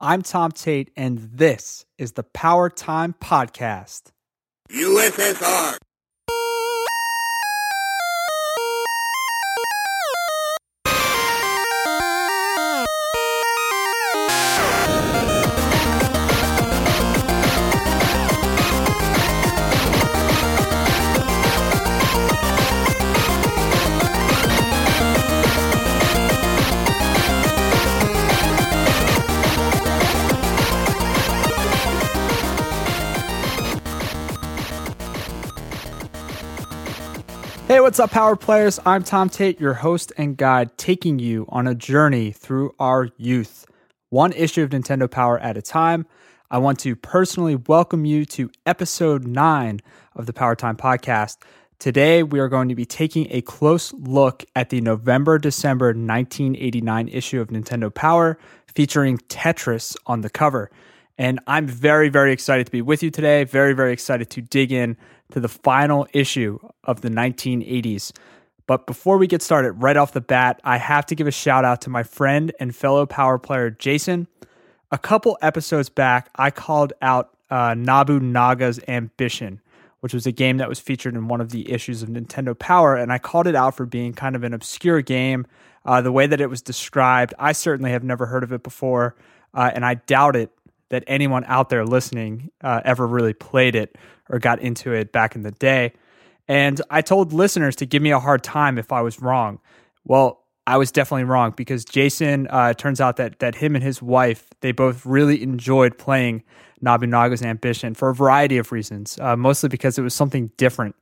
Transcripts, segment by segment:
I'm Tom Tate, and this is the Power Time Podcast. USSR. What's up, Power Players? I'm Tom Tate, your host and guide, taking you on a journey through our youth, one issue of Nintendo Power at a time. I want to personally welcome you to episode nine of the Power Time podcast. Today, we are going to be taking a close look at the November December 1989 issue of Nintendo Power featuring Tetris on the cover. And I'm very, very excited to be with you today. Very, very excited to dig in to the final issue of the 1980s. But before we get started, right off the bat, I have to give a shout out to my friend and fellow power player, Jason. A couple episodes back, I called out uh, Nobunaga's Ambition, which was a game that was featured in one of the issues of Nintendo Power, and I called it out for being kind of an obscure game. Uh, the way that it was described, I certainly have never heard of it before, uh, and I doubt it that anyone out there listening uh, ever really played it or got into it back in the day. And I told listeners to give me a hard time if I was wrong. Well, I was definitely wrong because Jason, uh, turns out that that him and his wife, they both really enjoyed playing Nobunaga's Ambition for a variety of reasons. Uh, mostly because it was something different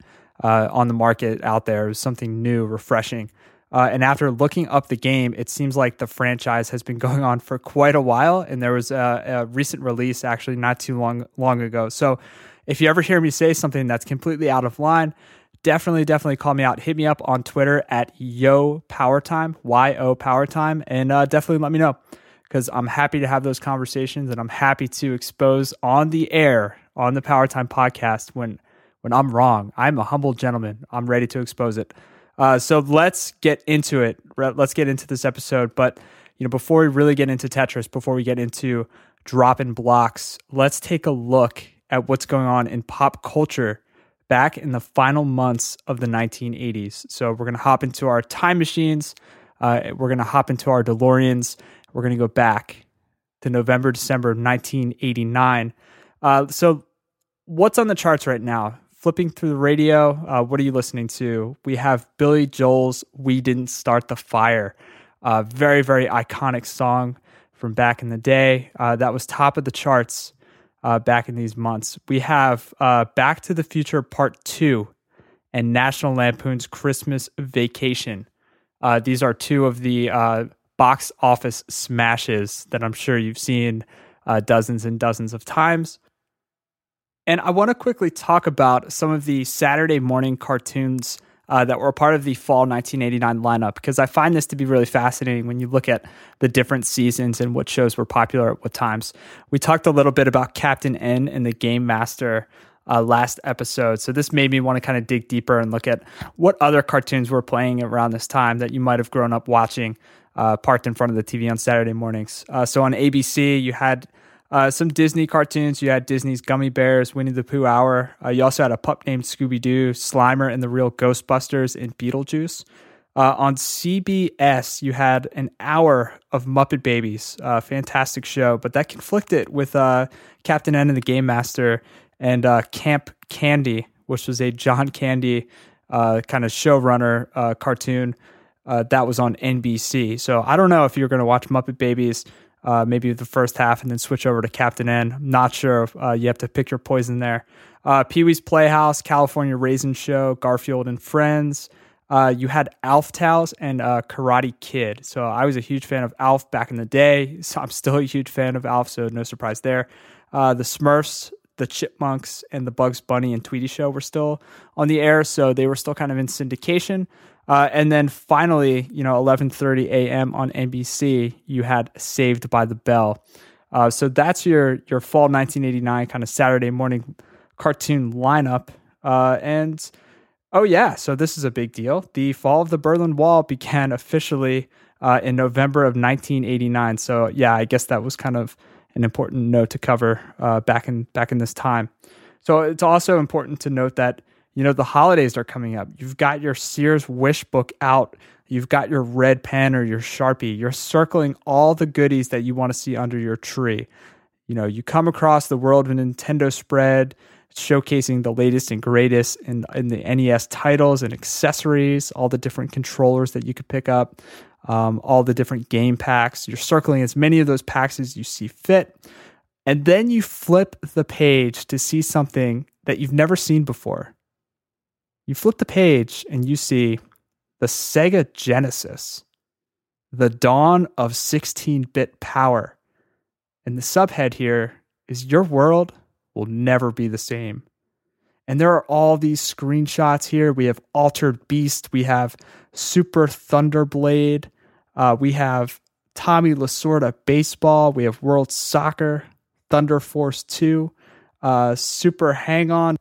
uh, on the market out there. It was something new, refreshing. Uh, and after looking up the game, it seems like the franchise has been going on for quite a while. And there was a, a recent release actually not too long long ago. So if you ever hear me say something that's completely out of line, definitely, definitely call me out. Hit me up on Twitter at Yo Power Time, Y O Power Time, and uh, definitely let me know because I'm happy to have those conversations and I'm happy to expose on the air on the Power Time podcast when when I'm wrong. I'm a humble gentleman. I'm ready to expose it. Uh, so let's get into it. Let's get into this episode. But you know, before we really get into Tetris, before we get into dropping blocks, let's take a look at what's going on in pop culture back in the final months of the 1980s. So we're to hop into our time machines. Uh, we're to hop into our DeLoreans. We're to go back to November, December 1989. Uh, so, what's on the charts right now? Flipping through the radio, uh, what are you listening to? We have Billy Joel's "We Didn't Start the Fire," uh, very very iconic song from back in the day. Uh, that was top of the charts uh, back in these months. We have uh, Back to the Future Part 2 and National Lampoon's Christmas Vacation. Uh, these are two of the box office smashes that I'm sure you've seen dozens and dozens of times. And I want to quickly talk about some of the Saturday morning cartoons uh, that were part of the fall 1989 lineup because I find this to be really fascinating when you look at the different seasons and what shows were popular at what times. We talked a little bit about Captain N and the Game Master uh, last episode. So this made me want to kind of dig deeper and look at what other cartoons were playing around this time that you might have grown up watching, uh, parked in front of the TV on Saturday mornings. Uh, so on ABC, you had uh, some Disney cartoons. You had Disney's Gummy Bears, Winnie the Pooh Hour. Uh, you also had a pup named Scooby Doo, Slimer and the Real Ghostbusters, and Beetlejuice. Uh, on CBS, you had an hour of Muppet Babies, a fantastic show, but that conflicted with uh, Captain N and the Game Master and uh, Camp Candy, which was a John Candy uh, kind of showrunner cartoon that was on NBC. So I don't know if you're going to watch Muppet Babies uh, maybe the first half and then switch over to Captain N. Not sure. Uh, you have to pick your poison there. Uh, Pee Wee's Playhouse, California Raisin Show, Garfield and Friends. Uh, you had Alf Tales and uh, Karate Kid. So I was a huge fan of Alf back in the day. So I'm still a huge fan of Alf, so no surprise there. Uh, the Smurfs, the Chipmunks, and the Bugs Bunny and Tweety Show were still on the air, so they were still kind of in syndication. Uh, and then finally, you know, 11:30 a.m. on NBC, you had Saved by the Bell. Uh, so that's your your fall 1989 kind of Saturday morning cartoon lineup. Uh, and oh yeah, so this is a big deal. The fall of the Berlin Wall began officially uh, in November of 1989. So yeah, I guess that was kind of an important note to cover uh, back in back in this time. So it's also important to note that you know the holidays are coming up. You've got your Sears Wish book out. You've got your red pen or your Sharpie. You're circling all the goodies that you want to see under your tree. You know, you come across the world of Nintendo spread showcasing the latest and greatest in, in the NES titles and accessories, all the different controllers that you could pick up, um, all the different game packs. You're circling as many of those packs as you see fit. And then you flip the page to see something that you've never seen before. You flip the page and you see the Sega Genesis, the dawn of 16 bit power. And the subhead here is Your world will never be the same. And there are all these screenshots here. We have Altered Beast, we have Super Thunderblade, uh, we have Tommy Lasorda Baseball, we have World Soccer, Thunder Force 2, uh, Super Hang On,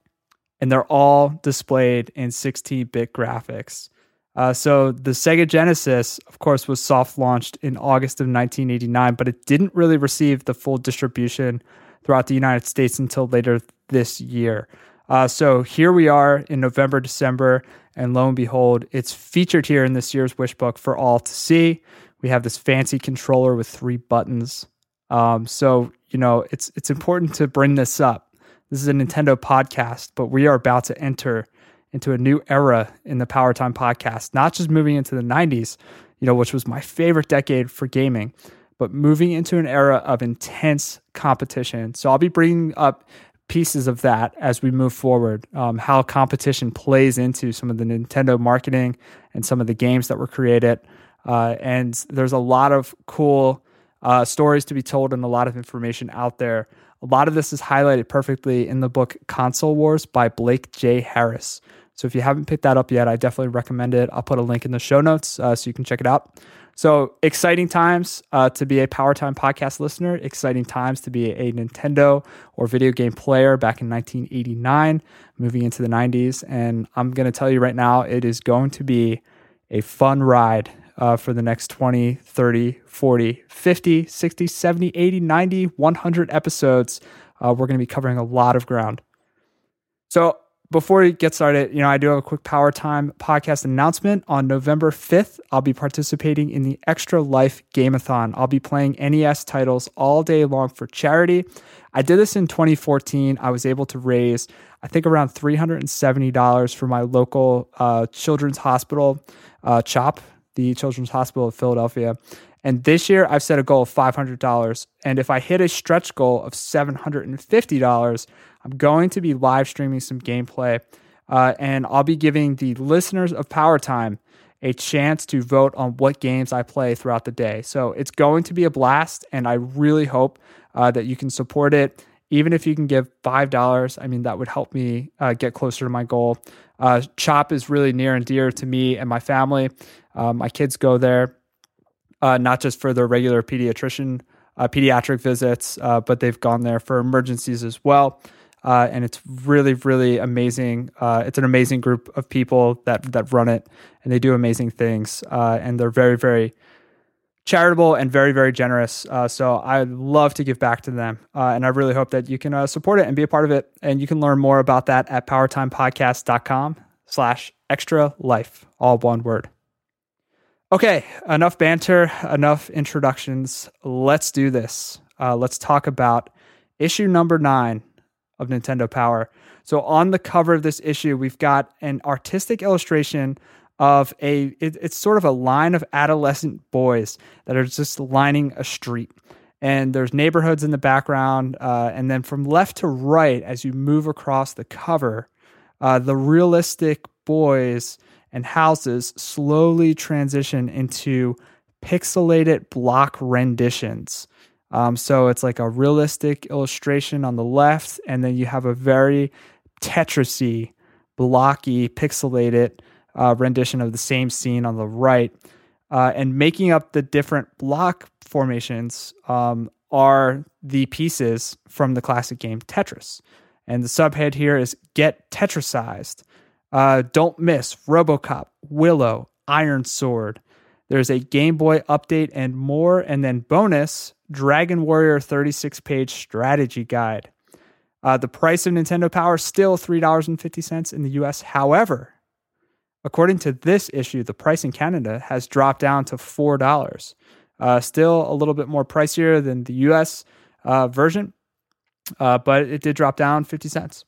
and they're all displayed in 16 bit graphics. Uh, so the Sega Genesis, of course, was soft launched in August of 1989, but it didn't really receive the full distribution throughout the United States until later this year. Uh, so here we are in November, December, and lo and behold, it's featured here in this year's Wish Book for all to see. We have this fancy controller with three buttons. Um, so you know it's it's important to bring this up. This is a Nintendo podcast, but we are about to enter into a new era in the Power Time podcast. Not just moving into the '90s, you know, which was my favorite decade for gaming, but moving into an era of intense competition. So I'll be bringing up pieces of that as we move forward, um, how competition plays into some of the Nintendo marketing and some of the games that were created. Uh, and there's a lot of cool uh, stories to be told and a lot of information out there. A lot of this is highlighted perfectly in the book Console Wars by Blake J. Harris. So if you haven't picked that up yet, I definitely recommend it. I'll put a link in the show notes uh, so you can check it out. So exciting times uh, to be a Power Time podcast listener. Exciting times to be a Nintendo or video game player back in 1989, moving into the 90s. And I'm going to tell you right now, it is going to be a fun ride uh, for the next 20, 30, 40, 50, 60, 70, 80, 90, 100 episodes. Uh, we're going to be covering a lot of ground. So before we get started, you know, I do have a quick Power Time podcast announcement. On November 5th, I'll be participating in the Extra Life Gameathon. I'll be playing NES titles all day long for charity. I did this in 2014. I was able to raise, I think, around $370 for my local uh, children's hospital, uh, CHOP, the Children's Hospital of Philadelphia. And this year, I've set a goal of $500. And if I hit a stretch goal of $750, I'm going to be live streaming some gameplay. Uh, and I'll be giving the listeners of Power Time a chance to vote on what games I play throughout the day. So it's going to be a blast. And I really hope uh, that you can support it. Even if you can give $5, I mean, that would help me uh, get closer to my goal. Uh, Chop is really near and dear to me and my family. Uh, my kids go there uh, not just for their regular pediatrician uh, pediatric visits, uh, but they've gone there for emergencies as well. Uh, and it's really, really amazing. It's an amazing group of people that that run it, and they do amazing things. And they're very, very charitable and very, very generous. Uh, so I love to give back to them, uh, and I really hope that you can uh, support it and be a part of it. And you can learn more about that at powertimepodcast.com/slash extra life, all one word. Okay, enough banter, enough introductions. Let's do this. Uh, let's talk about issue number nine of Nintendo Power. So, on the cover of this issue, we've got an artistic illustration of a, it, it's sort of a line of adolescent boys that are just lining a street. And there's neighborhoods in the background. Uh, and then from left to right, as you move across the cover, uh, the realistic boys and houses slowly transition into pixelated block renditions. Um, so it's like a realistic illustration on the left, and then you have a very Tetrisy, blocky, pixelated uh, rendition of the same scene on the right. Uh, and making up the different block formations um, are the pieces from the classic game Tetris. And the subhead here is Get Tetrisized. Uh, don't miss Robocop, Willow, Iron Sword. There's a Game Boy update and more. And then bonus, Dragon Warrior 36 page strategy guide. Uh, the price of Nintendo Power still $3.50 in the US. However, according to this issue, the price in Canada has dropped down to $4. Uh, still a little bit more pricier than the US uh, version, uh, but it did drop down 50 cents.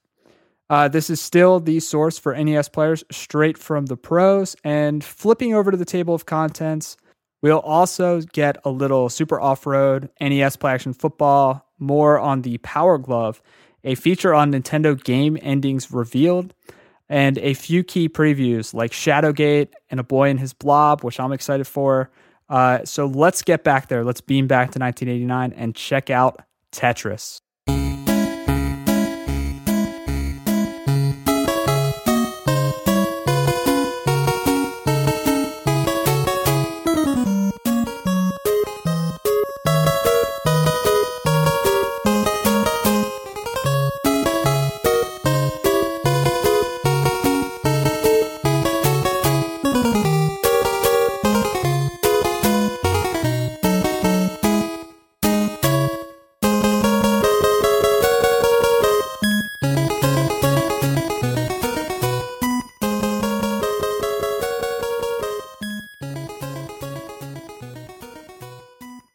Uh, this is still the source for NES players straight from the pros. And flipping over to the table of contents, we'll also get a little Super Off Road, NES Play Action Football, more on the Power Glove, a feature on Nintendo game endings revealed, and a few key previews like Shadowgate and A Boy and His Blob, which I'm excited for. Uh, so let's get back there. Let's beam back to 1989 and check out Tetris.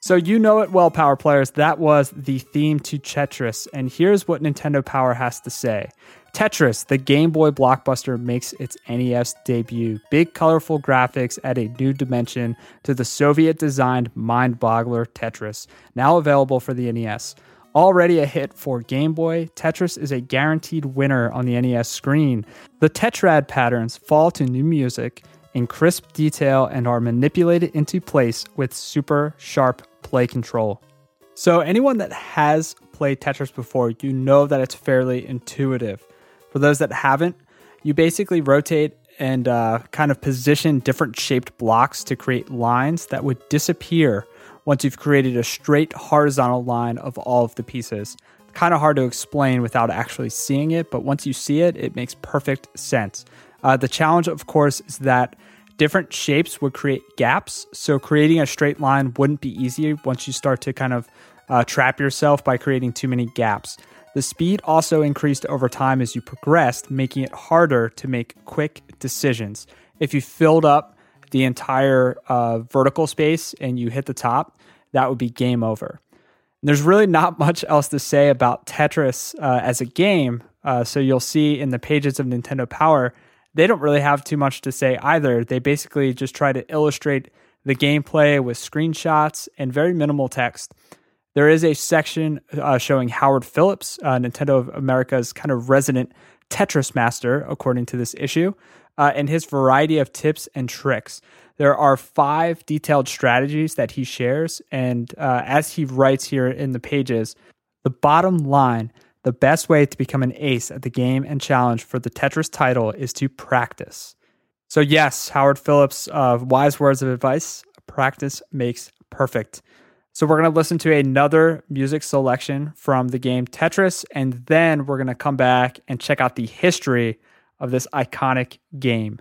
So you know it well, Power Players. That was the theme to Tetris. And here's what Nintendo Power has to say Tetris, the Game Boy blockbuster, makes its NES debut. Big, colorful graphics add a new dimension to the Soviet designed mind boggler Tetris, now available for the NES. Already a hit for Game Boy, Tetris is a guaranteed winner on the NES screen. The tetrad patterns fall to new music in crisp detail and are manipulated into place with super sharp play control. So, anyone that has played Tetris before, you know that it's fairly intuitive. For those that haven't, you basically rotate and uh, kind of position different shaped blocks to create lines that would disappear once you've created a straight horizontal line of all of the pieces. Kind of hard to explain without actually seeing it, but once you see it, it makes perfect sense. Uh, the challenge, of course, is that different shapes would create gaps. So creating a straight line wouldn't be easy once you start to kind of uh, trap yourself by creating too many gaps. The speed also increased over time as you progressed, making it harder to make quick decisions. If you filled up the entire uh, vertical space and you hit the top, that would be game over. there's really not much else to say about Tetris uh, as a game. Uh, so you'll see in the pages of Nintendo Power they don't really have too much to say either. They basically just try to illustrate the gameplay with screenshots and very minimal text. There is a section uh, showing Howard Phillips, uh, Nintendo of America's kind of resident Tetris master, according to this issue, uh, and his variety of tips and tricks. There are five detailed strategies that he shares, and uh, as he writes here in the pages, the bottom line the best way to become an ace at the game and challenge for the Tetris title is to practice. So, yes, Howard Phillips' uh, wise words of advice practice makes perfect. So, we're going to listen to another music selection from the game Tetris, and then we're going to come back and check out the history of this iconic game.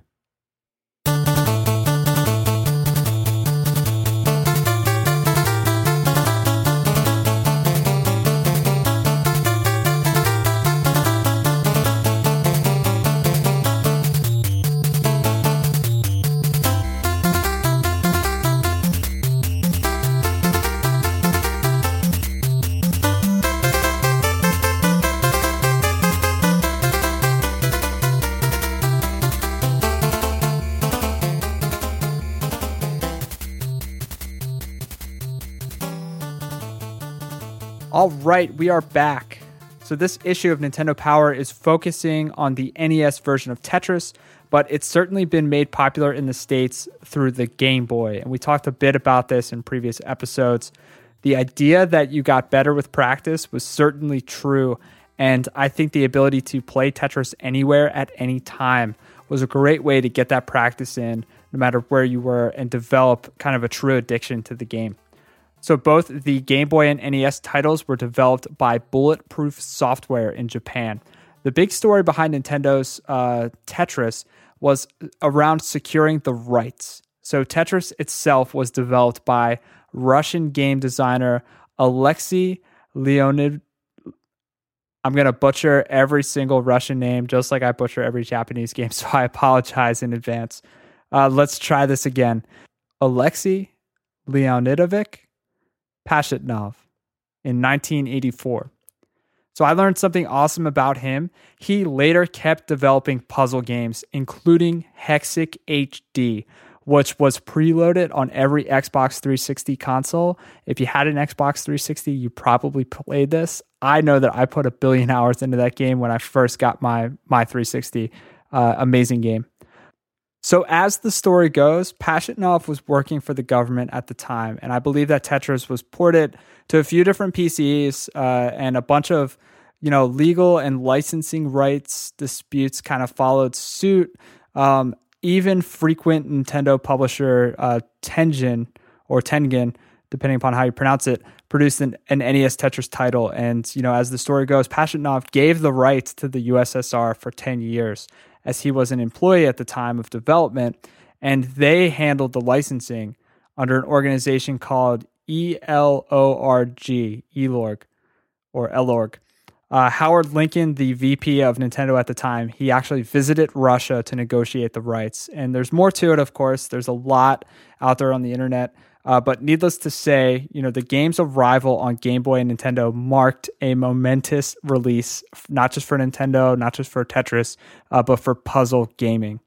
All right, we are back. So, this issue of Nintendo Power is focusing on the NES version of Tetris, but it's certainly been made popular in the States through the Game Boy. And we talked a bit about this in previous episodes. The idea that you got better with practice was certainly true. And I think the ability to play Tetris anywhere at any time was a great way to get that practice in, no matter where you were, and develop kind of a true addiction to the game. So both the Game Boy and NES titles were developed by Bulletproof Software in Japan. The big story behind Nintendo's uh, Tetris was around securing the rights. So Tetris itself was developed by Russian game designer Alexei Leonid. I'm going to butcher every single Russian name, just like I butcher every Japanese game. So I apologize in advance. Uh, let's try this again. Alexei Leonidovich Pajitnov in 1984. So I learned something awesome about him. He later kept developing puzzle games, including Hexic HD, which was preloaded on every Xbox 360 console. If you had an Xbox 360, you probably played this. I know that I put a billion hours into that game when I first got my my 360. Uh, amazing game. So, as the story goes, Pajitnov was working for the government at the time, and I believe that Tetris was ported to a few different PCs, uh, and a bunch of, you know, legal and licensing rights disputes kind of followed suit. Um, even frequent Nintendo publisher uh, Tengen or Tengen, depending upon how you pronounce it, produced an, an NES Tetris title. And you know, as the story goes, Pajitnov gave the rights to the USSR for ten years as he was an employee at the time of development, and they handled the licensing under an organization called ELORG, ELORG, or ELORG. Uh, Howard Lincoln, the VP of Nintendo at the time, he actually visited Russia to negotiate the rights. And there's more to it, of course. There's a lot out there on the internet. Uh, but needless to say, you know, the game's arrival on Game Boy and Nintendo marked a momentous release, not just for Nintendo, not just for Tetris, uh, but for puzzle gaming.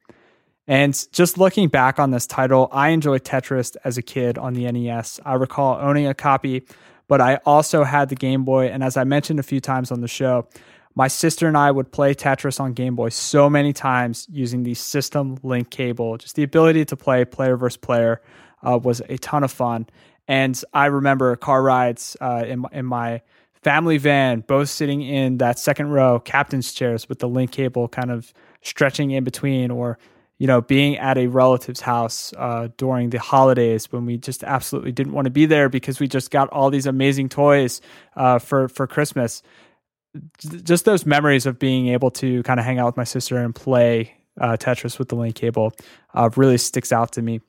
And just looking back on this title, I enjoyed Tetris as a kid on the NES. I recall owning a copy, but I also had the Game Boy. And as I mentioned a few times on the show, my sister and I would play Tetris on Game Boy so many times using the system link cable, just the ability to play player versus player uh, was a ton of fun. And I remember car rides uh, in, in my family van, both sitting in that second row captain's chairs with the link cable kind of stretching in between, or you know, being at a relative's house uh, during the holidays when we just absolutely didn't want to be there because we just got all these amazing toys uh, for for Christmas. Just those memories of being able to kind of hang out with my sister and play uh, Tetris with the link cable uh, really sticks out to me.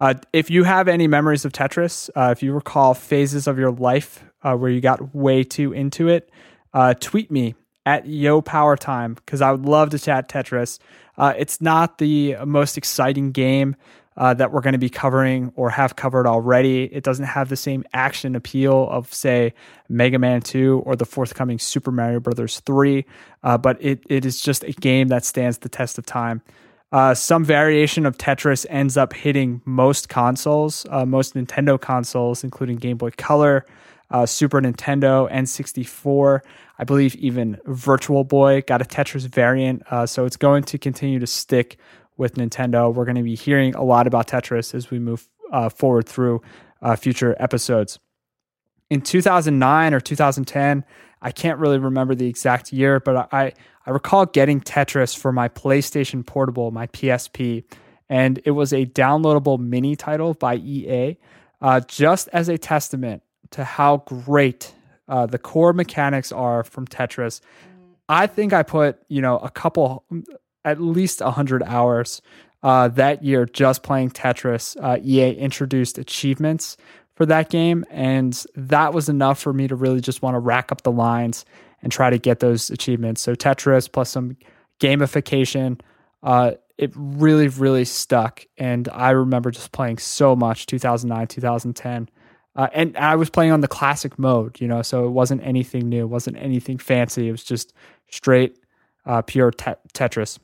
Uh, if you have any memories of Tetris, uh, if you recall phases of your life uh, where you got way too into it, uh, tweet me at Yo Power Time because I would love to chat Tetris. Uh, it's not the most exciting game uh, that we're going to be covering or have covered already. It doesn't have the same action appeal of, say, Mega Man 2 or the forthcoming Super Mario Brothers 3, but it, it is just a game that stands the test of time. Uh, some variation of Tetris ends up hitting most consoles, uh, most Nintendo consoles, including Game Boy Color, uh, Super Nintendo, N64. I believe even Virtual Boy got a Tetris variant. Uh, so it's going to continue to stick with Nintendo. We're going to be hearing a lot about Tetris as we move uh, forward through uh, future episodes. In 2009 or 2010, I can't really remember the exact year, but I, I recall getting Tetris for my PlayStation Portable, my PSP, and it was a downloadable mini title by EA, uh, just as a testament to how great uh, the core mechanics are from Tetris. I think I put, you know, a couple, at least 100 hours uh, that year just playing Tetris. Uh, EA introduced achievements for that game, and that was enough for me to really just want to rack up the lines and try to get those achievements. So Tetris plus some gamification, uh, it really, really stuck. And I remember just playing so much 2009, 2010. Uh, and I was playing on the classic mode, you know, so it wasn't anything new, wasn't anything fancy. It was just straight, uh, pure te- Tetris.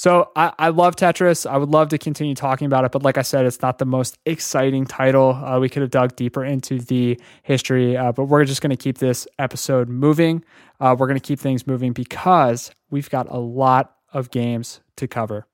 So I, I love Tetris. I would love to continue talking about it, but like I said, it's not the most exciting title. Uh, we could have dug deeper into the history, uh, but we're just going to keep this episode moving. Uh, we're going to keep things moving because we've got a lot of games to cover.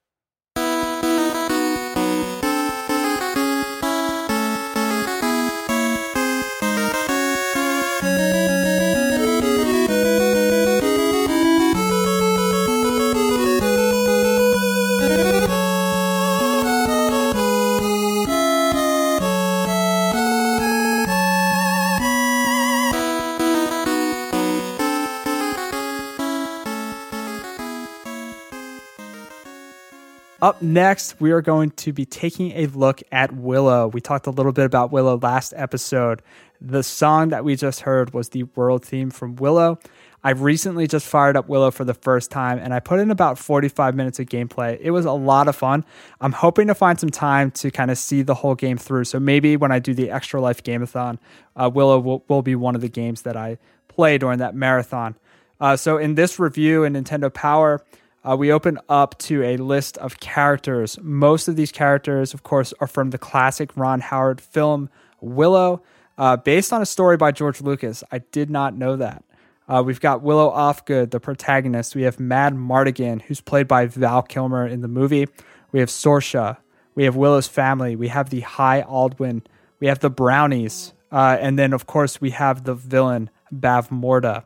Up next, we are going to be taking a look at Willow. We talked a little bit about Willow last episode. The song that we just heard was the world theme from Willow. I've recently just fired up Willow for the first time and I put in about 45 minutes of gameplay. It was a lot of fun. I'm hoping to find some time to kind of see the whole game through. So maybe when I do the Extra Life Gameathon, uh, Willow will, will, be one of the games that I play during that marathon. Uh, so in this review in Nintendo Power, uh, we open up to a list of characters. Most of these characters, of course, are from the classic Ron Howard film Willow, uh, based on a story by George Lucas. I did not know that. Uh, we've got Willow Ufgood, the protagonist. We have Madmartigan, who's played by Val Kilmer in the movie. We have Sorsha. We have Willow's family. We have the High Aldwin. We have the Brownies. Uh, and then, of course, we have the villain, Bavmorda.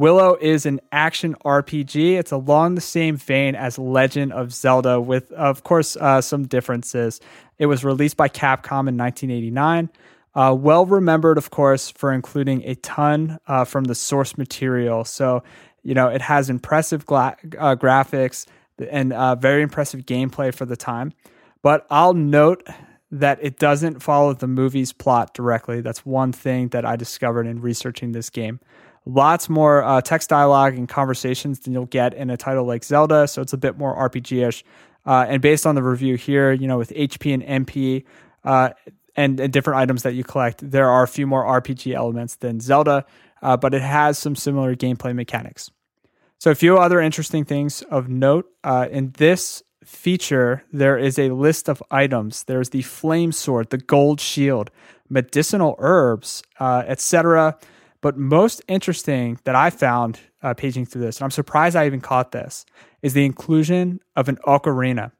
Willow is an action RPG. It's along the same vein as Legend of Zelda, with, of course, uh, some differences. It was released by Capcom in 1989. Uh, well remembered, of course, for including a ton uh, from the source material. So, you know, it has impressive gla- uh, graphics and uh, very impressive gameplay for the time. But I'll note that it doesn't follow the movie's plot directly. That's one thing that I discovered in researching this game. Lots more uh, text dialogue and conversations than you'll get in a title like Zelda, so it's a bit more RPG ish. Uh, and based on the review here, you know, with HP and MP, and, and different items that you collect. There are a few more RPG elements than Zelda, uh, but it has some similar gameplay mechanics. So, a few other interesting things of note uh, in this feature, there is a list of items. There's the flame sword, the gold shield, medicinal herbs, uh, etc. But most interesting that I found uh, paging through this, and I'm surprised I even caught this, is the inclusion of an ocarina.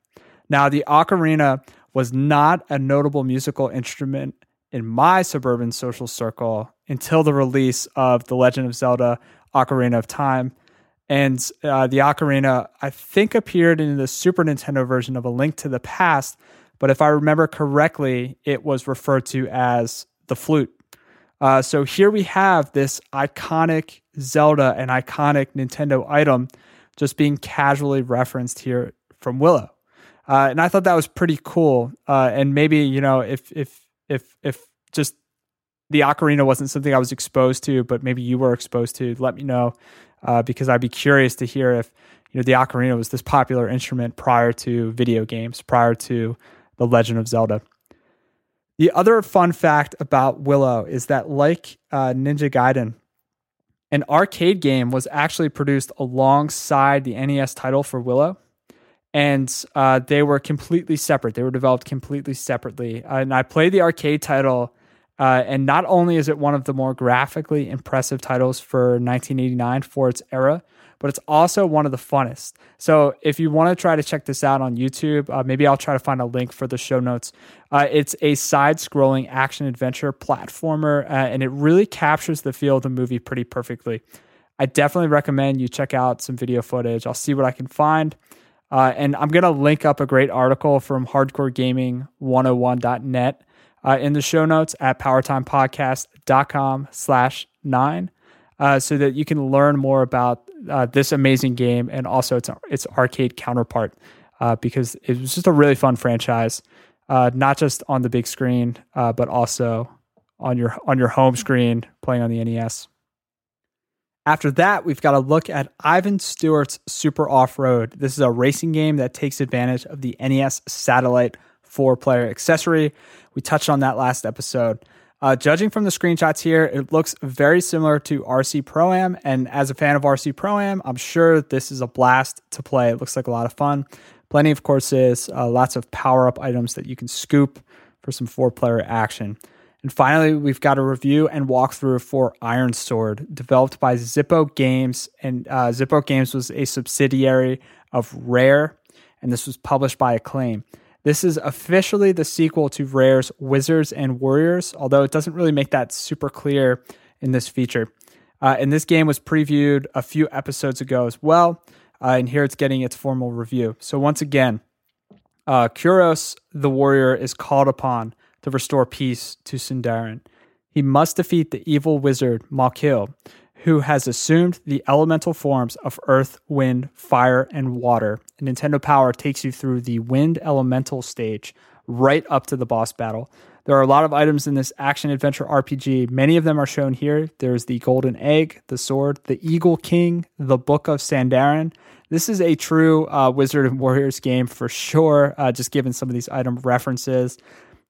Now, the ocarina was not a notable musical instrument in my suburban social circle until the release of The Legend of Zelda Ocarina of Time. And uh, the ocarina, I think, appeared in the Super Nintendo version of A Link to the Past. But if I remember correctly, it was referred to as the flute. Uh, so here we have this iconic Zelda and iconic Nintendo item just being casually referenced here from Willow. Uh, and I thought that was pretty cool. Uh, and maybe you know if if if if just the ocarina wasn't something I was exposed to, but maybe you were exposed to, let me know uh, because I'd be curious to hear if you know the ocarina was this popular instrument prior to video games, prior to the Legend of Zelda. The other fun fact about Willow is that, like uh, Ninja Gaiden, an arcade game was actually produced alongside the NES title for Willow and uh, they were completely separate. They were developed completely separately. Uh, and I played the arcade title, uh, and not only is it one of the more graphically impressive titles for 1989 for its era, but it's also one of the funnest. So if you want to try to check this out on YouTube, uh, maybe I'll try to find a link for the show notes. Uh, it's a side-scrolling action adventure platformer, uh, and it really captures the feel of the movie pretty perfectly. I definitely recommend you check out some video footage. I'll see what I can find. Uh, and I'm going to link up a great article from hardcoregaming101.net uh, in the show notes at powertimepodcast.com slash nine uh, so that you can learn more about uh, this amazing game and also its, its arcade counterpart uh, because it was just a really fun franchise, uh, not just on the big screen, but also on your on your home screen playing on the NES. After that, we've got to look at Ivan Stewart's Super Off Road. This is a racing game that takes advantage of the NES Satellite four player accessory. We touched on that last episode. Uh, judging from the screenshots here, it looks very similar to RC Pro Am. And as a fan of RC Pro Am, I'm sure this is a blast to play. It looks like a lot of fun. Plenty of courses, uh, lots of power up items that you can scoop for some four player action. And finally, we've got a review and walkthrough for Iron Sword, developed by Zippo Games. And uh, Zippo Games was a subsidiary of Rare, and this was published by Acclaim. This is officially the sequel to Rare's Wizards and Warriors, although it doesn't really make that super clear in this feature. Uh, and this game was previewed a few episodes ago as well, uh, and here it's getting its formal review. So, once again, uh, Kuros the warrior is called upon to restore peace to Sindarin. He must defeat the evil wizard Malkil, who has assumed the elemental forms of earth, wind, fire, and water. Nintendo Power takes you through the wind elemental stage right up to the boss battle. There are a lot of items in this action adventure RPG. Many of them are shown here. There's the golden egg, the sword, the eagle king, the book of Sindarin. This is a true uh, Wizard and Warriors game for sure, uh, just given some of these item references.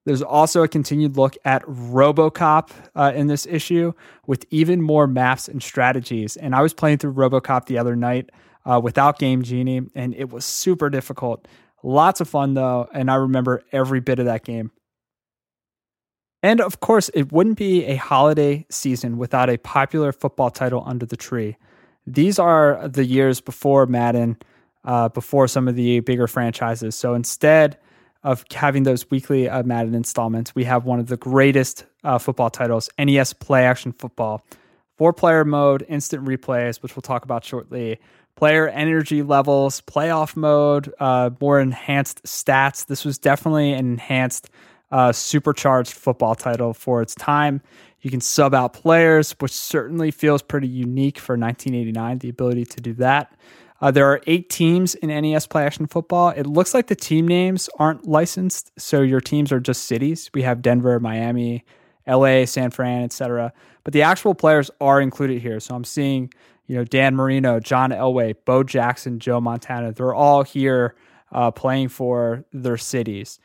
There's also a continued look at Robocop uh, in this issue with even more maps and strategies. And I was playing through Robocop the other night uh, without Game Genie, and it was super difficult. Lots of fun though, and I remember every bit of that game. And of course, it wouldn't be a holiday season without a popular football title under the tree. These are the years before Madden, uh, before some of the bigger franchises. So instead, of having those weekly uh, Madden installments, we have one of the greatest uh, football titles, NES Play Action Football. Four player mode, instant replays, which we'll talk about shortly, player energy levels, playoff mode, uh, more enhanced stats. This was definitely an enhanced, uh, supercharged football title for its time. You can sub out players, which certainly feels pretty unique for 1989, the ability to do that. Uh, there are eight teams in NES Play Action Football. It looks like the team names aren't licensed, so your teams are just cities. We have Denver, Miami, LA, San Fran, etc. But the actual players are included here. So I'm seeing, you know, Dan Marino, John Elway, Bo Jackson, Joe Montana. They're all here uh, playing for their cities.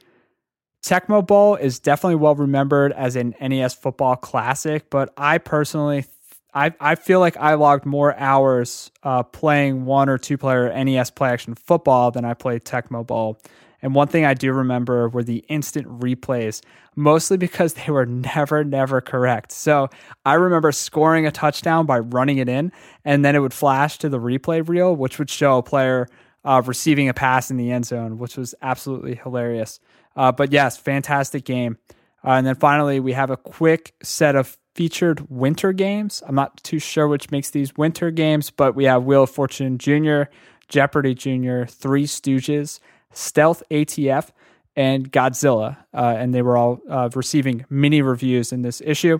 Tecmo Bowl is definitely well remembered as an NES football classic, but I personally I, I feel like I logged more hours uh, playing one or two player NES play action football than I played Tecmo Bowl. And one thing I do remember were the instant replays, mostly because they were never, never correct. So I remember scoring a touchdown by running it in, and then it would flash to the replay reel, which would show a player uh, receiving a pass in the end zone, which was absolutely hilarious. Uh, but yes, fantastic game. Uh, and then finally, we have a quick set of featured winter games. I'm not too sure which makes these winter games, but we have Wheel of Fortune Jr., Jeopardy Jr., Three Stooges, Stealth ATF, and Godzilla. Uh, and they were all uh, receiving mini reviews in this issue.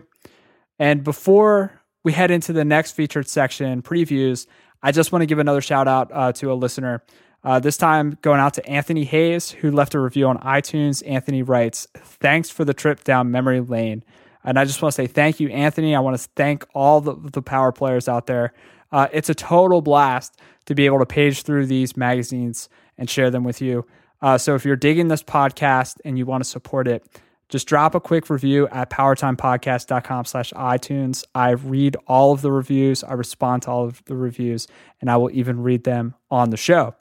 And before we head into the next featured section, previews, I just want to give another shout out uh, to a listener. Uh, this time going out to Anthony Hayes, who left a review on iTunes. Anthony writes, Thanks for the trip down memory lane. And I just want to say thank you, Anthony. I want to thank all the, the power players out there. Uh, it's a total blast to be able to page through these magazines and share them with you. Uh, so if you're digging this podcast and you want to support it, just drop a quick review at powertimepodcast.com slash iTunes. I read all of the reviews. I respond to all of the reviews, and I will even read them on the show.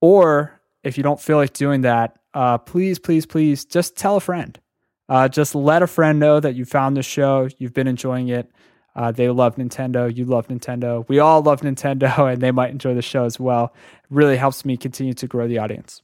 Or if you don't feel like doing that, uh, please, please, please just tell a friend. Uh, just let a friend know that you found the show, you've been enjoying it. Uh, they love Nintendo, you love Nintendo. We all love Nintendo, and they might enjoy the show as well. It really helps me continue to grow the audience.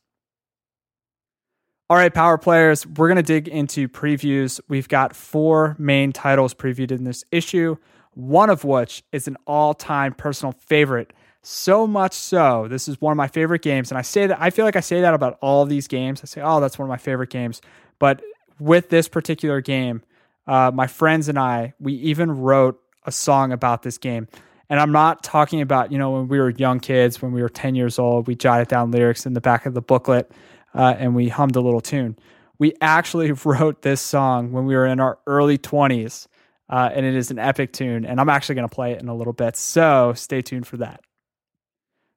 All right, power players, we're going to dig into previews. We've got four main titles previewed in this issue, one of which is an all time personal favorite. So much so, this is one of my favorite games. And I say that, I feel like I say that about all these games. I say, oh, that's one of my favorite games. But with this particular game, uh, my friends and I, we even wrote a song about this game. And I'm not talking about, you know, when we were young kids, when we were 10 years old, we jotted down lyrics in the back of the booklet uh, and we hummed a little tune. We actually wrote this song when we were in our early 20s, uh, and it is an epic tune. And I'm actually going to play it in a little bit. So stay tuned for that.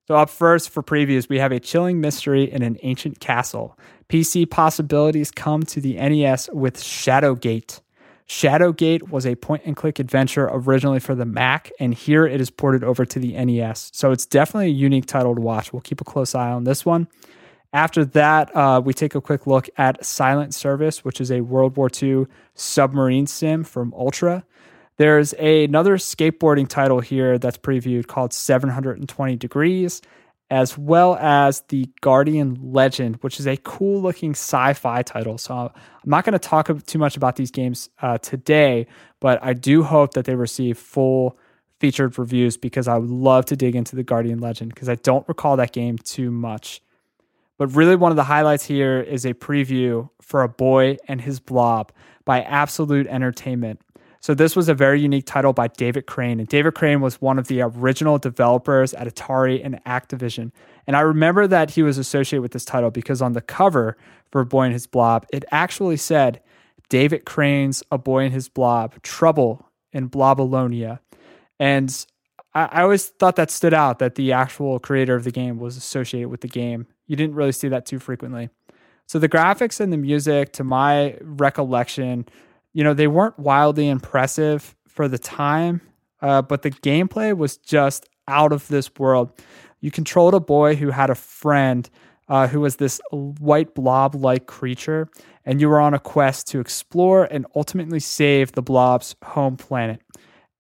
So, up first for previews, we have a chilling mystery in an ancient castle. PC possibilities come to the NES with Shadowgate. Shadowgate was a point and click adventure originally for the Mac, and here it is ported over to the NES. So, it's definitely a unique title to watch. We'll keep a close eye on this one. After that, uh, we take a quick look at Silent Service, which is a World War II submarine sim from Ultra. There's a, another skateboarding title here that's previewed called 720 Degrees, as well as the Guardian Legend, which is a cool looking sci fi title. So I'm not going to talk too much about these games uh, today, but I do hope that they receive full featured reviews because I would love to dig into the Guardian Legend because I don't recall that game too much. But really, one of the highlights here is a preview for A Boy and His Blob by Absolute Entertainment. So this was a very unique title by David Crane. And David Crane was one of the original developers at Atari and Activision. And I remember that he was associated with this title because on the cover for Boy and His Blob, it actually said David Crane's A Boy and His Blob, Trouble in Blobolonia. And I, I always thought that stood out that the actual creator of the game was associated with the game. You didn't really see that too frequently. So the graphics and the music, to my recollection, you know, they weren't wildly impressive for the time, uh, but the gameplay was just out of this world. You controlled a boy who had a friend uh, who was this white blob like creature, and you were on a quest to explore and ultimately save the blob's home planet.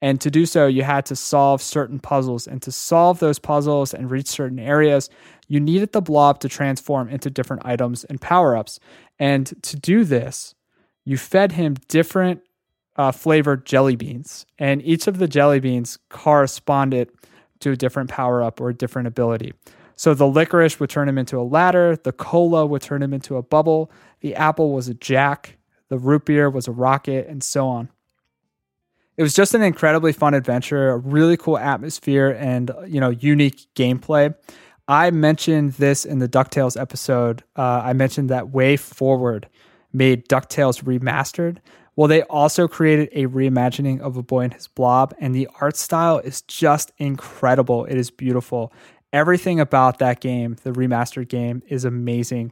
And to do so, you had to solve certain puzzles. And to solve those puzzles and reach certain areas, you needed the blob to transform into different items and power ups. And to do this, you fed him different uh, flavored jelly beans, and each of the jelly beans corresponded to a different power up or a different ability. So the licorice would turn him into a ladder, the cola would turn him into a bubble, the apple was a jack, the root beer was a rocket, and so on. It was just an incredibly fun adventure, a really cool atmosphere, and you know, unique gameplay. I mentioned this in the DuckTales episode. Uh, I mentioned that WayForward made DuckTales remastered. Well, they also created a reimagining of A Boy and His Blob, and the art style is just incredible. It is beautiful. Everything about that game, the remastered game, is amazing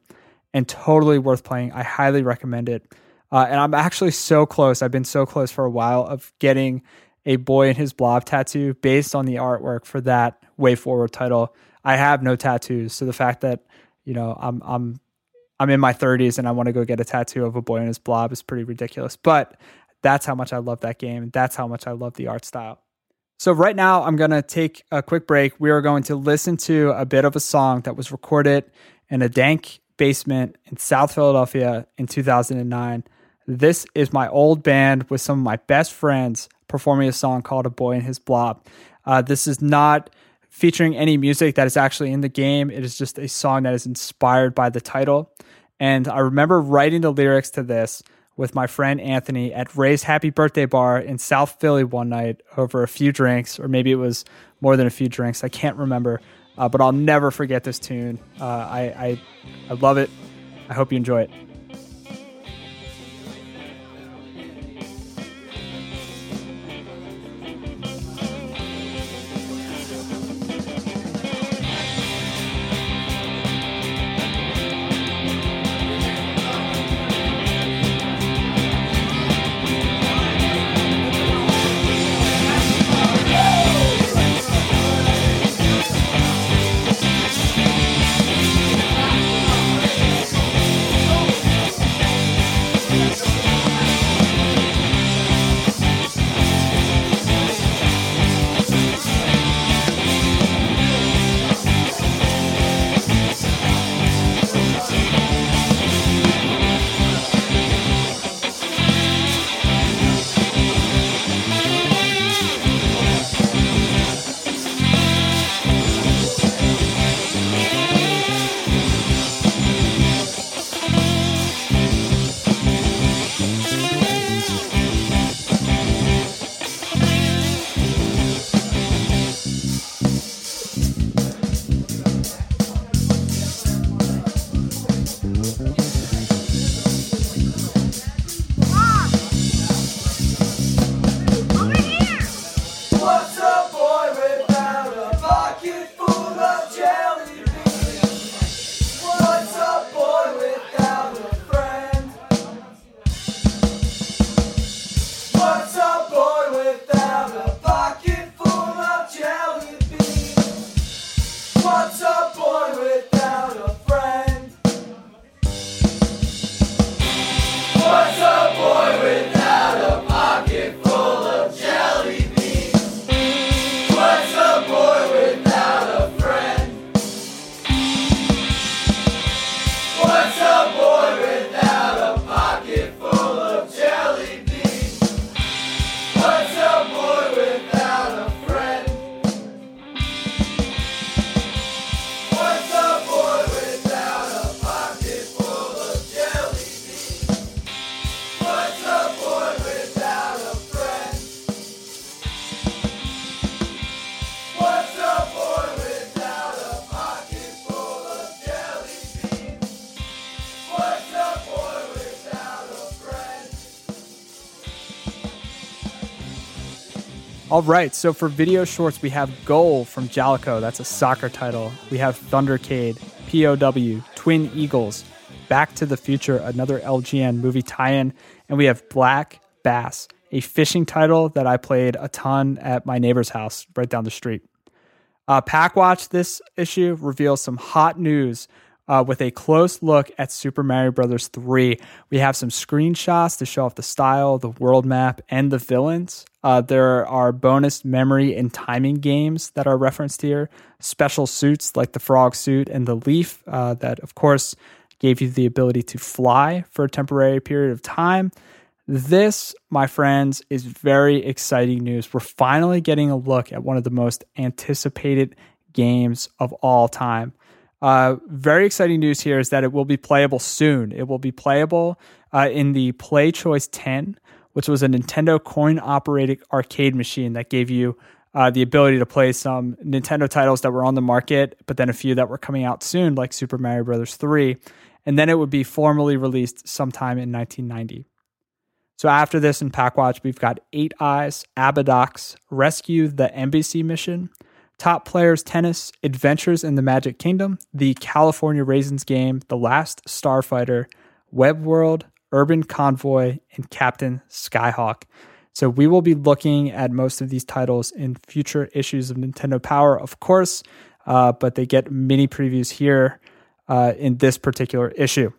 and totally worth playing. I highly recommend it. Uh, and I'm actually so close. I've been so close for a while of getting a boy and his blob tattoo based on the artwork for that WayForward title. I have no tattoos, so the fact that you know I'm I'm I'm in my 30s and I want to go get a tattoo of a boy and his blob is pretty ridiculous. But that's how much I love that game. That's how much I love the art style. So, right now, I'm going to take a quick break. We are going to listen to a bit of a song that was recorded in a dank basement in South Philadelphia in 2009. This is my old band with some of my best friends performing a song called A Boy and His Blob. Uh, this is not featuring any music that is actually in the game. It is just a song that is inspired by the title. And I remember writing the lyrics to this with my friend Anthony at Ray's Happy Birthday Bar in South Philly one night over a few drinks, or maybe it was more than a few drinks. I can't remember. Uh, but I'll never forget this tune. Uh, I, I, I love it. I hope you enjoy it. All right, so for video shorts, we have Goal from Jaleco, that's a soccer title. We have Thundercade, POW, Twin Eagles, Back to the Future, another LJN movie tie in. And we have Black Bass, a fishing title that I played a ton at my neighbor's house right down the street. Uh, Pak Watch this issue reveals some hot news uh, with a close look at Super Mario Brothers 3. We have some screenshots to show off the style, the world map, and the villains. Uh, there are bonus memory and timing games that are referenced here, special suits like the frog suit and the leaf, uh, that, of course, gave you the ability to fly for a temporary period of time. This, my friends, is very exciting news. We're finally getting a look at one of the most anticipated games of all time. Uh, very exciting news here is that it will be playable soon. It will be playable uh, in the PlayChoice-10, which was a Nintendo coin operated arcade machine that gave you uh, the ability to play some Nintendo titles that were on the market, but then a few that were coming out soon, like Super Mario Bros. 3. And then it would be formally released sometime in 1990. So after this in Pak Watch, we've got Eight Eyes, Abadox, Rescue the Embassy Mission, Top Players Tennis, Adventures in the Magic Kingdom, the California Raisins game, The Last Starfighter, Web World, Urban Convoy, and Captain Skyhawk. So we will be looking at most of these titles in future issues of Nintendo Power, of course, uh, but they get mini previews here uh, in this particular issue.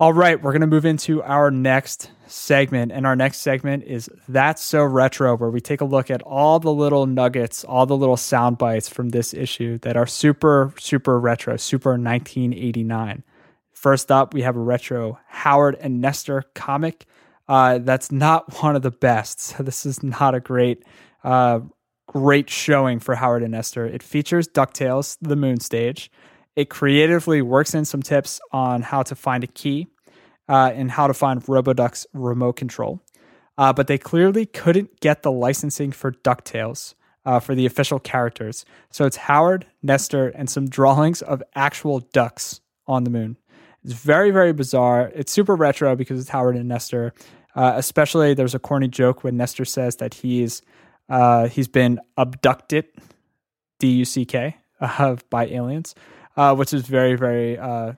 All right, we're going to move into our next segment. And our next segment is That's So Retro, where we take a look at all the little nuggets, all the little sound bites from this issue that are super, super retro, super 1989. First up, we have a retro Howard and Nestor comic. Uh, that's not one of the best. So this is not a great, uh, great showing for Howard and Nestor. It features DuckTales, the moon stage. It creatively works in some tips on how to find a key uh, and how to find Roboduck's remote control. Uh, but they clearly couldn't get the licensing for DuckTales uh, for the official characters. So it's Howard, Nestor, and some drawings of actual ducks on the moon. It's very, very bizarre. It's super retro because it's Howard and Nestor. Uh, especially, there's a corny joke when Nestor says that he's uh, he's been abducted, D U C K, uh, by aliens uh, which is very, very uh,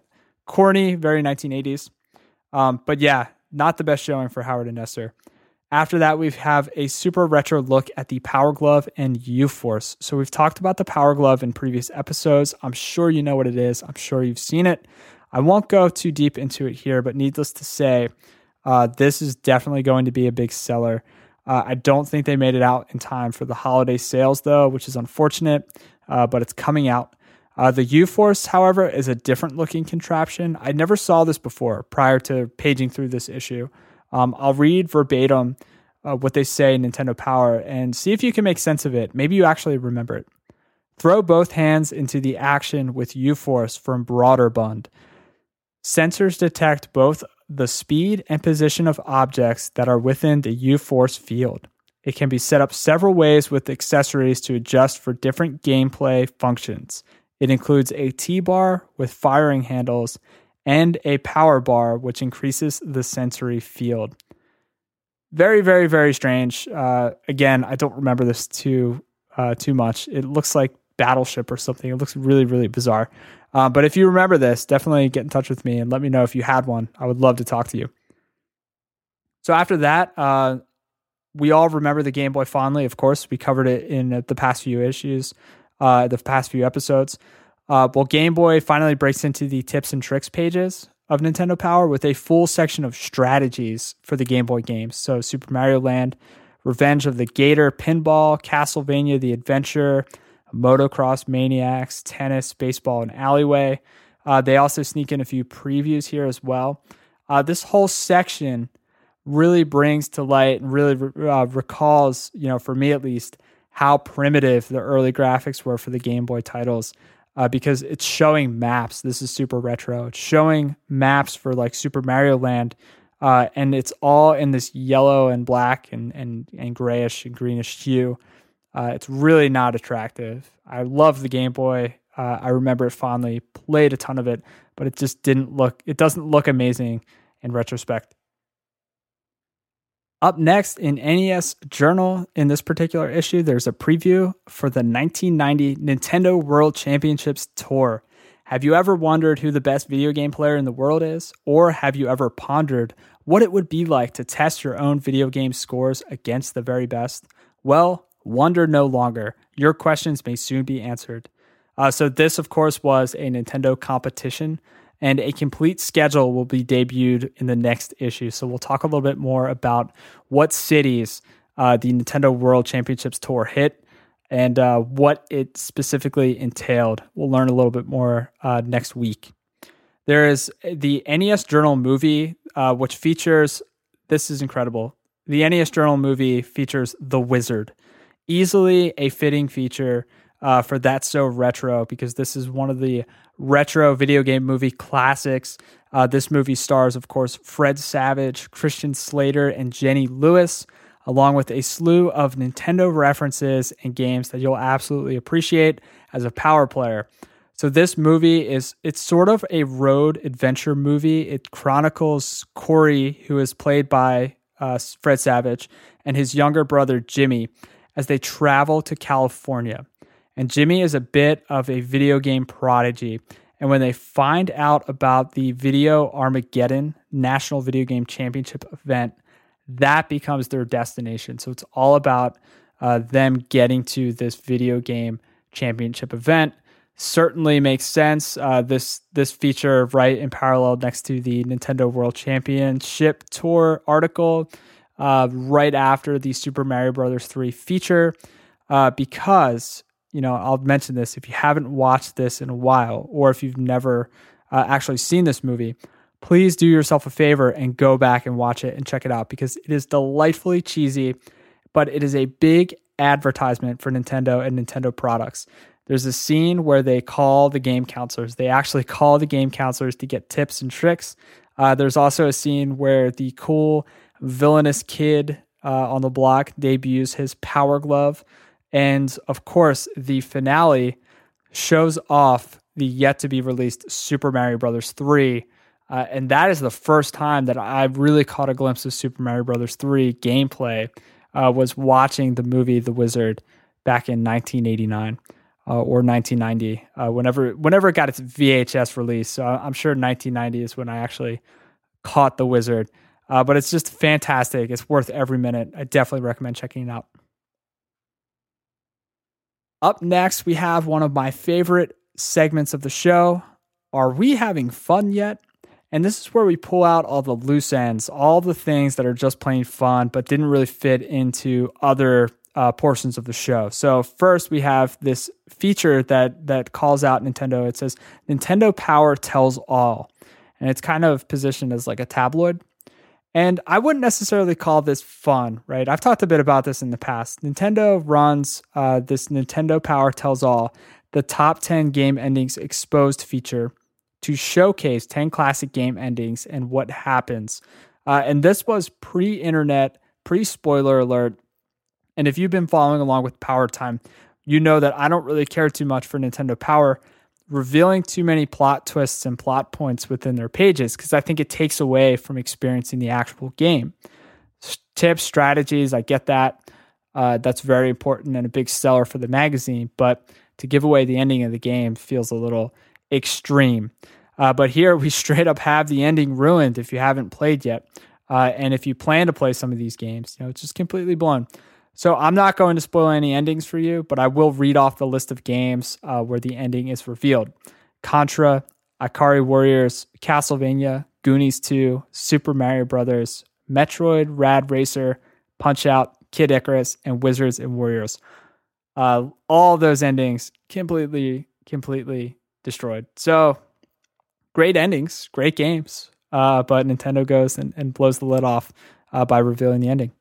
corny, very 1980s. Um, but yeah, not the best showing for Howard and Nestor. After that, we have a super retro look at the Power Glove and U Force. So we've talked about the Power Glove in previous episodes. I'm sure you know what it is. I'm sure you've seen it. I won't go too deep into it here, but needless to say, uh, this is definitely going to be a big seller. Uh, I don't think they made it out in time for the holiday sales, though, which is unfortunate, uh, but it's coming out. Uh, the U Force, however, is a different looking contraption. I never saw this before prior to paging through this issue. Um, I'll read verbatim uh, what they say in Nintendo Power and see if you can make sense of it. Maybe you actually remember it. Throw both hands into the action with U Force from Broderbund. Sensors detect both the speed and position of objects that are within the U Force field. It can be set up several ways with accessories to adjust for different gameplay functions. It includes a T bar with firing handles and a power bar, which increases the sensory field. Very, very, very strange. Uh, again, I don't remember this too uh, too much. It looks like Battleship or something. It looks really, really bizarre. Uh, but if you remember this, definitely get in touch with me and let me know if you had one. I would love to talk to you. So after that, uh, we all remember the Game Boy fondly. Of course, we covered it in the past few issues uh, the past few episodes. Uh, well, Game Boy finally breaks into the tips and tricks pages of Nintendo Power with a full section of strategies for the Game Boy games. So, Super Mario Land, Revenge of the Gator, Pinball, Castlevania The Adventure, Motocross Maniacs, Tennis, Baseball, and Alleyway. Uh, they also sneak in a few previews here as well. Uh, this whole section really brings to light and really uh, recalls, you know, for me at least, how primitive the early graphics were for the Game Boy titles uh, because it's showing maps. This is super retro. It's showing maps for like Super Mario Land, uh, and it's all in this yellow and black and and and grayish and greenish hue. Uh, it's really not attractive. I love the Game Boy. Uh, I remember it fondly. Played a ton of it, but it just didn't look. It doesn't look amazing in retrospect. Up next in NES Journal, in this particular issue, there's a preview for the 1990 Nintendo World Championships Tour. Have you ever wondered who the best video game player in the world is? Or have you ever pondered what it would be like to test your own video game scores against the very best? Well, wonder no longer. Your questions may soon be answered. Uh, so, this, of course, was a Nintendo competition and a complete schedule will be debuted in the next issue. So we'll talk a little bit more about what cities uh, the Nintendo World Championships Tour hit and uh, what it specifically entailed. We'll learn a little bit more uh, next week. There is the NES Journal movie, uh, which features this is incredible. The NES Journal movie features The Wizard, easily a fitting feature uh, for That's So Retro because this is one of the retro video game movie classics. Uh, this movie stars, of course, Fred Savage, Christian Slater, and Jenny Lewis, along with a slew of Nintendo references and games that you'll absolutely appreciate as a power player. So this movie is it's sort of a road adventure movie. It chronicles Corey, who is played by uh, Fred Savage, and his younger brother Jimmy as they travel to California. And Jimmy is a bit of a video game prodigy. And when they find out about the Video Armageddon National Video Game Championship event, that becomes their destination. So it's all about uh, them getting to this video game championship event. Certainly makes sense. Uh, this this feature right in parallel next to the Nintendo World Championship Tour article, uh, right after the Super Mario Brothers three feature, uh, because you know, I'll mention this if you haven't watched this in a while or if you've never uh, actually seen this movie, please do yourself a favor and go back and watch it and check it out because it is delightfully cheesy, but it is a big advertisement for Nintendo and Nintendo products. There's a scene where they call the game counselors. They actually call the game counselors to get tips and tricks. Uh, there's also a scene where the cool villainous kid uh, on the block debuts his power glove and of course, the finale shows off the yet to be released Super Mario Brothers 3. Uh, and that is the first time that I've really caught a glimpse of Super Mario Brothers 3 gameplay. Uh, was watching the movie The Wizard back in 1989 uh, or 1990, uh, whenever whenever it got its VHS release. So I'm sure 1990 is when I actually caught The Wizard. Uh, but it's just fantastic. It's worth every minute. I definitely recommend checking it out. Up next, we have one of my favorite segments of the show. Are we having fun yet? And this is where we pull out all the loose ends, all the things that are just plain fun, but didn't really fit into other uh, portions of the show. So first, we have this feature that that calls out Nintendo. It says Nintendo Power tells all, and it's kind of positioned as like a tabloid. And I wouldn't necessarily call this fun, right? I've talked a bit about this in the past. Nintendo runs uh, this Nintendo Power Tells All, the top 10 game endings exposed feature to showcase 10 classic game endings and what happens. Uh, and this was pre internet, pre spoiler alert. And if you've been following along with Power Time, you know that I don't really care too much for Nintendo Power revealing too many plot twists and plot points within their pages because I think it takes away from experiencing the actual game. Tips, strategies, I get that. Uh, that's very important and a big seller for the magazine, but to give away the ending of the game feels a little extreme. Uh, but here we straight up have the ending ruined if you haven't played yet. Uh, and if you plan to play some of these games, you know, it's just completely blown. So I'm not going to spoil any endings for you, but I will read off the list of games uh, where the ending is revealed: Contra, Ikari Warriors, Castlevania, Goonies 2, Super Mario Brothers, Metroid, Rad Racer, Punch Out, Kid Icarus, and Wizards and Warriors. Uh, all those endings completely, completely destroyed. So great endings, great games. Uh, but Nintendo goes and, and blows the lid off uh, by revealing the ending.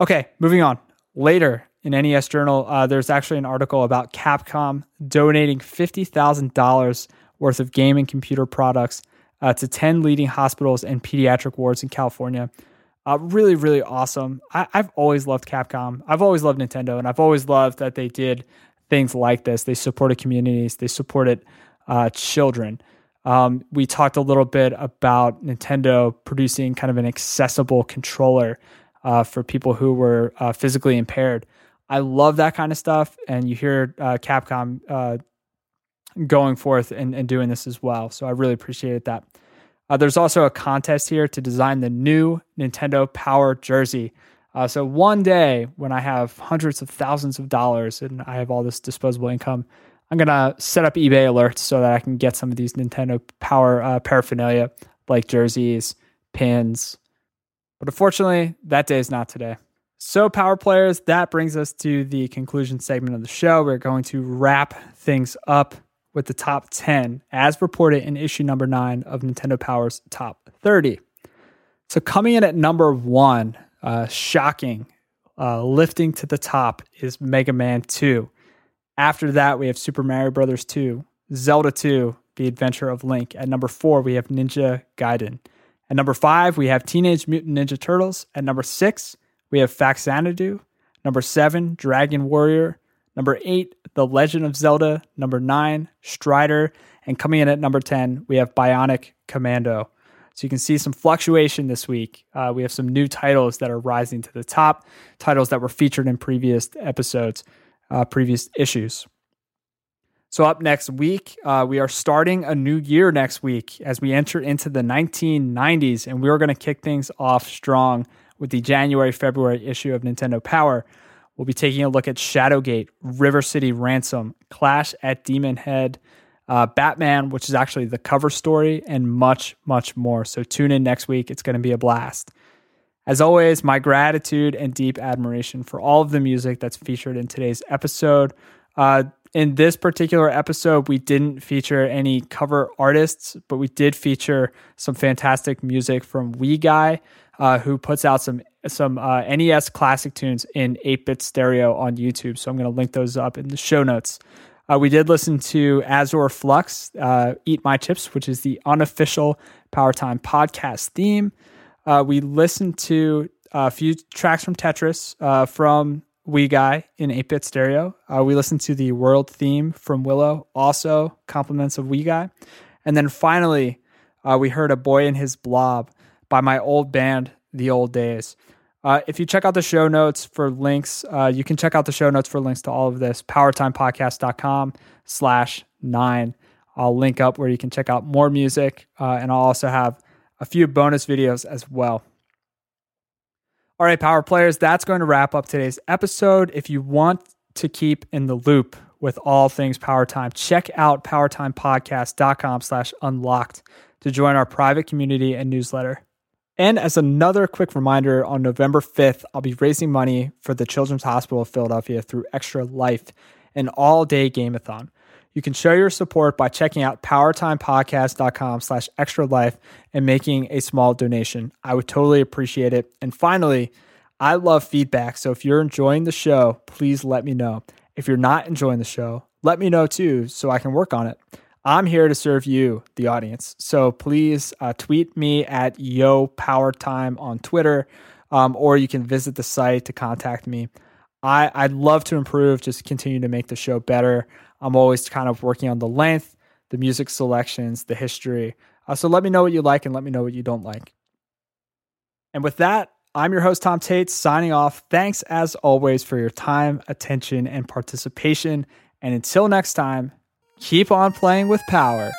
Okay, moving on later in NES Journal, uh, there's actually an article about Capcom donating $50,000 worth of game and computer products uh, to 10 leading hospitals and pediatric wards in California. Uh, really, really awesome. I, have always loved Capcom. I've always loved Nintendo, and I've always loved that they did things like this. They supported communities, they supported uh, children. Um, we talked a little bit about Nintendo producing kind of an accessible controller uh, for people who were uh, physically impaired. I love that kind of stuff, and you hear uh, Capcom uh, going forth and, and, doing this as well. So I really appreciated that. Uh, there's also a contest here to design the new Nintendo Power jersey. So one day when I have hundreds of thousands of dollars and I have all this disposable income, I'm gonna set up eBay alerts so that I can get some of these Nintendo Power uh, paraphernalia like jerseys, pins. But unfortunately, that day is not today. So, power players, that brings us to the conclusion segment of the show. We're going to wrap things up with the top 10 as reported in issue number nine of Nintendo Power's top 30. So, coming in at number one, uh, shocking, uh, lifting to the top is Mega Man 2. After that, we have Super Mario Brothers 2, Zelda 2, The Adventure of Link. At number four, we have Ninja Gaiden. At number five, we have Teenage Mutant Ninja Turtles. At number six, we have Faxanadu. Number seven, Dragon Warrior. Number eight, The Legend of Zelda. Number nine, Strider. And coming in at number 10, we have Bionic Commando. So you can see some fluctuation this week. Uh, we have some new titles that are rising to the top, titles that were featured in previous episodes uh, previous issues. So, up next week, uh, we are starting a new year next week as we enter into the 1990s, and we're going to kick things off strong with the January February issue of Nintendo Power. We'll be taking a look at Shadowgate, River City Ransom, Clash at Demon Head, uh, Batman, which is actually the cover story, and much, much more. So, tune in next week. It's going to be a blast. As always, my gratitude and deep admiration for all of the music that's featured in today's episode. Uh, in this particular episode, we didn't feature any cover artists, but we did feature some fantastic music from We Guy, uh, who puts out some some uh, NES classic tunes in 8-bit stereo on YouTube. So I'm going to link those up in the show notes. Uh, we did listen to Azure Flux, uh, Eat My Chips, which is the unofficial Power Time podcast theme. Uh, we listened to a few tracks from Tetris uh, from We Guy in 8 bit stereo. Uh, we listened to the world theme from Willow, also compliments of We Guy. And then finally, uh, we heard A Boy and His Blob by my old band, The Old Days. Uh, if you check out the show notes for links, uh, you can check out the show notes for links to all of this, powertimepodcast.com slash nine. I'll link up where you can check out more music, and I'll also have a few bonus videos as well. All right, power players, that's going to wrap up today's episode. If you want to keep in the loop with all things Power Time, check out powertimepodcast.com slash unlocked to join our private community and newsletter. And as another quick reminder, on November 5th, I'll be raising money for the Children's Hospital of Philadelphia through Extra Life, an all-day gameathon. You can show your support by checking out powertimepodcast.com slash extra life and making a small donation. I would totally appreciate it. And finally, I love feedback. So if you're enjoying the show, please let me know. If you're not enjoying the show, let me know too so I can work on it. I'm here to serve you, the audience. So please uh, tweet me at Yo Power Time on Twitter, um, or you can visit the site to contact me. I, I'd love to improve, just continue to make the show better. I'm always kind of working on the length, the music selections, the history. Uh, so let me know what you like and let me know what you don't like. And with that, I'm your host, Tom Tate, signing off. Thanks as always for your time, attention, and participation. And until next time, keep on playing with power.